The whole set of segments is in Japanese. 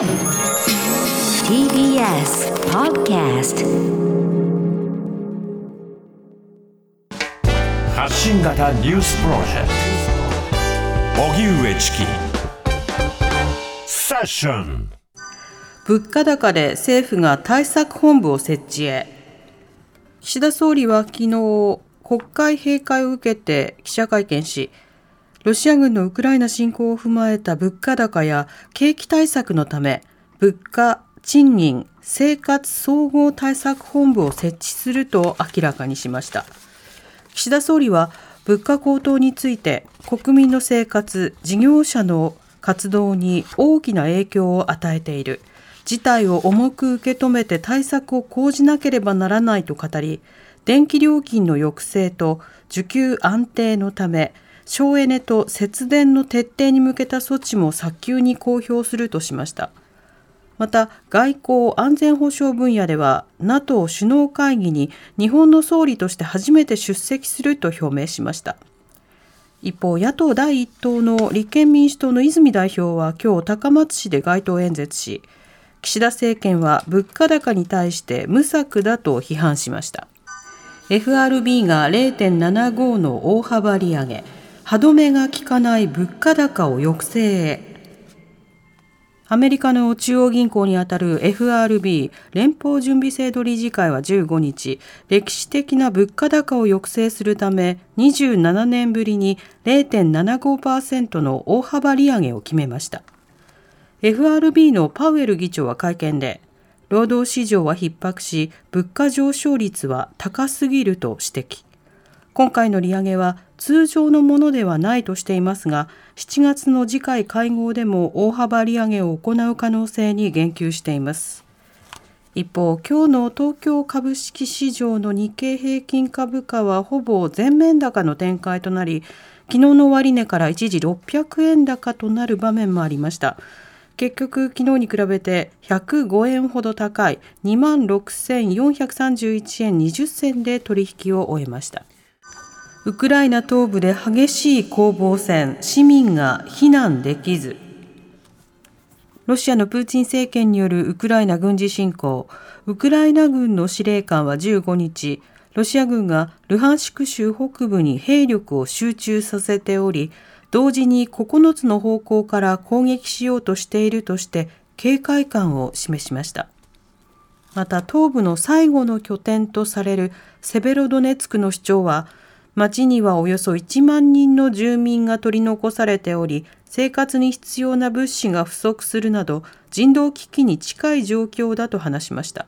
TBS Podcast 発信型ニュースプロジェクト。荻上チキ。セッション。物価高で政府が対策本部を設置へ。岸田総理は昨日国会閉会を受けて記者会見しロシア軍のウクライナ侵攻を踏まえた物価高や景気対策のため物価、賃金、生活総合対策本部を設置すると明らかにしました。岸田総理は物価高騰について国民の生活、事業者の活動に大きな影響を与えている。事態を重く受け止めて対策を講じなければならないと語り電気料金の抑制と需給安定のため省エネと節電の徹底に向けた措置も早急に公表するとしました。また外交安全保障分野では NATO 首脳会議に日本の総理として初めて出席すると表明しました。一方野党第一党の立憲民主党の泉代表は今日高松市で街頭演説し岸田政権は物価高に対して無策だと批判しました。FRB が0.75の大幅利上げ。歯止めが効かない物価高を抑制。へアメリカの中央銀行にあたる FRB 連邦準備制度理事会は15日歴史的な物価高を抑制するため27年ぶりに0.75%の大幅利上げを決めました。FRB のパウエル議長は会見で労働市場は逼迫し物価上昇率は高すぎると指摘。今回の利上げは通常のものではないとしていますが7月の次回会合でも大幅利上げを行う可能性に言及しています。一方今日の東京株式市場の日経平均株価はほぼ全面高の展開となり昨日の終値から一時600円高となる場面もありました。結局昨日に比べて105円ほど高い2万6431円20銭で取引を終えました。ウクライナ東部で激しい攻防戦、市民が避難できず。ロシアのプーチン政権によるウクライナ軍事侵攻、ウクライナ軍の司令官は15日、ロシア軍がルハンシク州北部に兵力を集中させており、同時に9つの方向から攻撃しようとしているとして警戒感を示しました。また東部の最後の拠点とされるセベロドネツクの市長は町にはおよそ1万人の住民が取り残されており、生活に必要な物資が不足するなど、人道危機に近い状況だと話しました。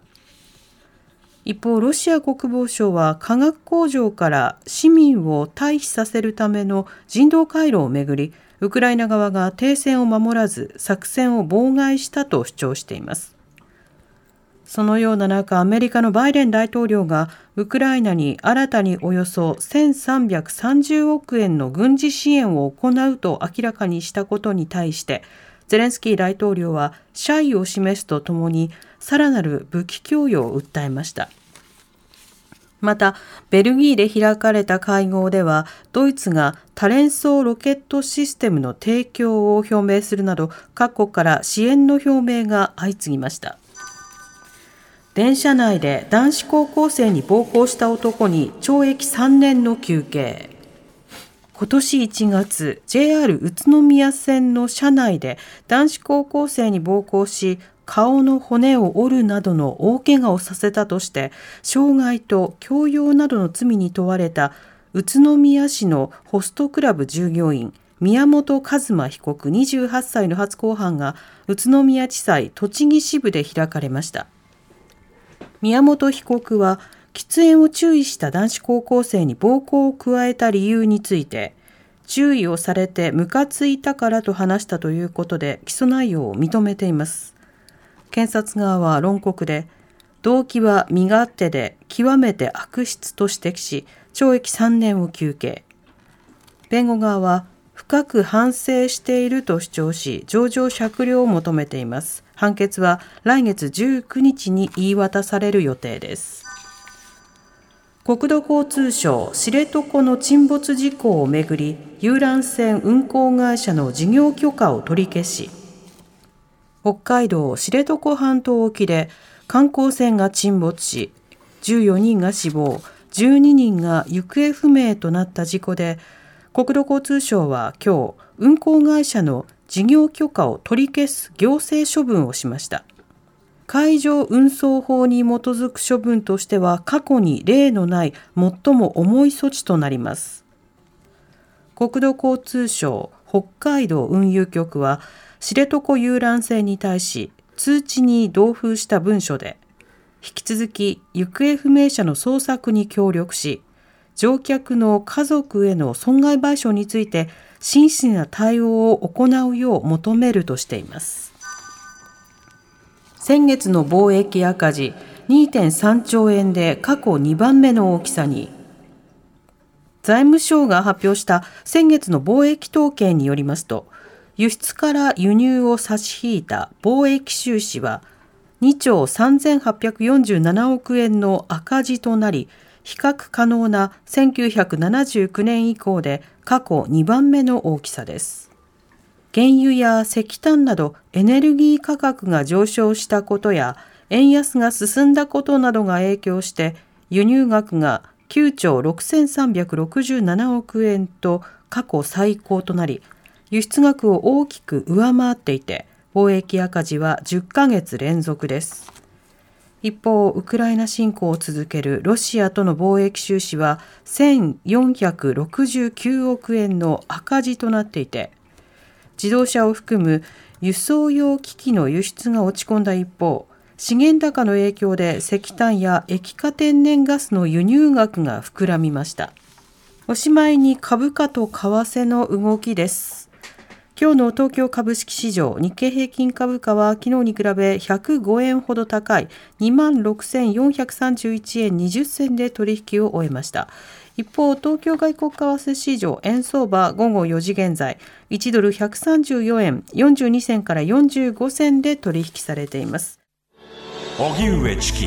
一方、ロシア国防省は化学工場から市民を退避させるための人道回廊をめぐり、ウクライナ側が停戦を守らず作戦を妨害したと主張しています。そのような中、アメリカのバイデン大統領がウクライナに新たにおよそ1330億円の軍事支援を行うと明らかにしたことに対して、ゼレンスキー大統領は謝意を示すとともに、さらなる武器供与を訴えました。また、ベルギーで開かれた会合では、ドイツが多連装ロケットシステムの提供を表明するなど、各国から支援の表明が相次ぎました。電車内で男子高校生に暴行した男に懲役3年の求刑今年1月 JR 宇都宮線の車内で男子高校生に暴行し顔の骨を折るなどの大怪我をさせたとして傷害と強要などの罪に問われた宇都宮市のホストクラブ従業員宮本一馬被告28歳の初公判が宇都宮地裁栃木支部で開かれました。宮本被告は喫煙を注意した男子高校生に暴行を加えた理由について注意をされてムカついたからと話したということで起訴内容を認めています。検察側は論告で動機は身勝手で極めて悪質と指摘し懲役3年を求刑。弁護側は深く反省していると主張し情状酌量を求めています。判決は来月19日に言い渡される予定です。国土交通省知床の沈没事故をめぐり遊覧船運航会社の事業許可を取り消し北海道知床半島沖で観光船が沈没し、14人が死亡、12人が行方不明となった事故で、国土交通省は今日、運航会社の事業許可を取り消す行政処分をしました。海上運送法に基づく処分としては過去に例のない最も重い措置となります。国土交通省北海道運輸局は知床遊覧船に対し通知に同封した文書で引き続き行方不明者の捜索に協力し乗客の家族への損害賠償について真摯な対応を行うよう求めるとしています。先月の貿易赤字2.3兆円で過去2番目の大きさに。財務省が発表した先月の貿易統計によりますと輸出から輸入を差し引いた貿易収支は2兆3847億円の赤字となり、比較可能な1979年以降で過去2番目の大きさです。原油や石炭などエネルギー価格が上昇したことや円安が進んだことなどが影響して輸入額が9兆6367億円と過去最高となり輸出額を大きく上回っていて、貿易赤字は10ヶ月連続です。一方、ウクライナ侵攻を続けるロシアとの貿易収支は1469億円の赤字となっていて、自動車を含む輸送用機器の輸出が落ち込んだ一方、資源高の影響で石炭や液化天然ガスの輸入額が膨らみました。おしまいに株価と為替の動きです。今日の東京株式市場日経平均株価は昨日に比べ105円ほど高い26,431円20銭で取引を終えました。一方東京外国為替市場円相場午後4時現在1ドル134円42銭から45銭で取引されています。荻上チキ。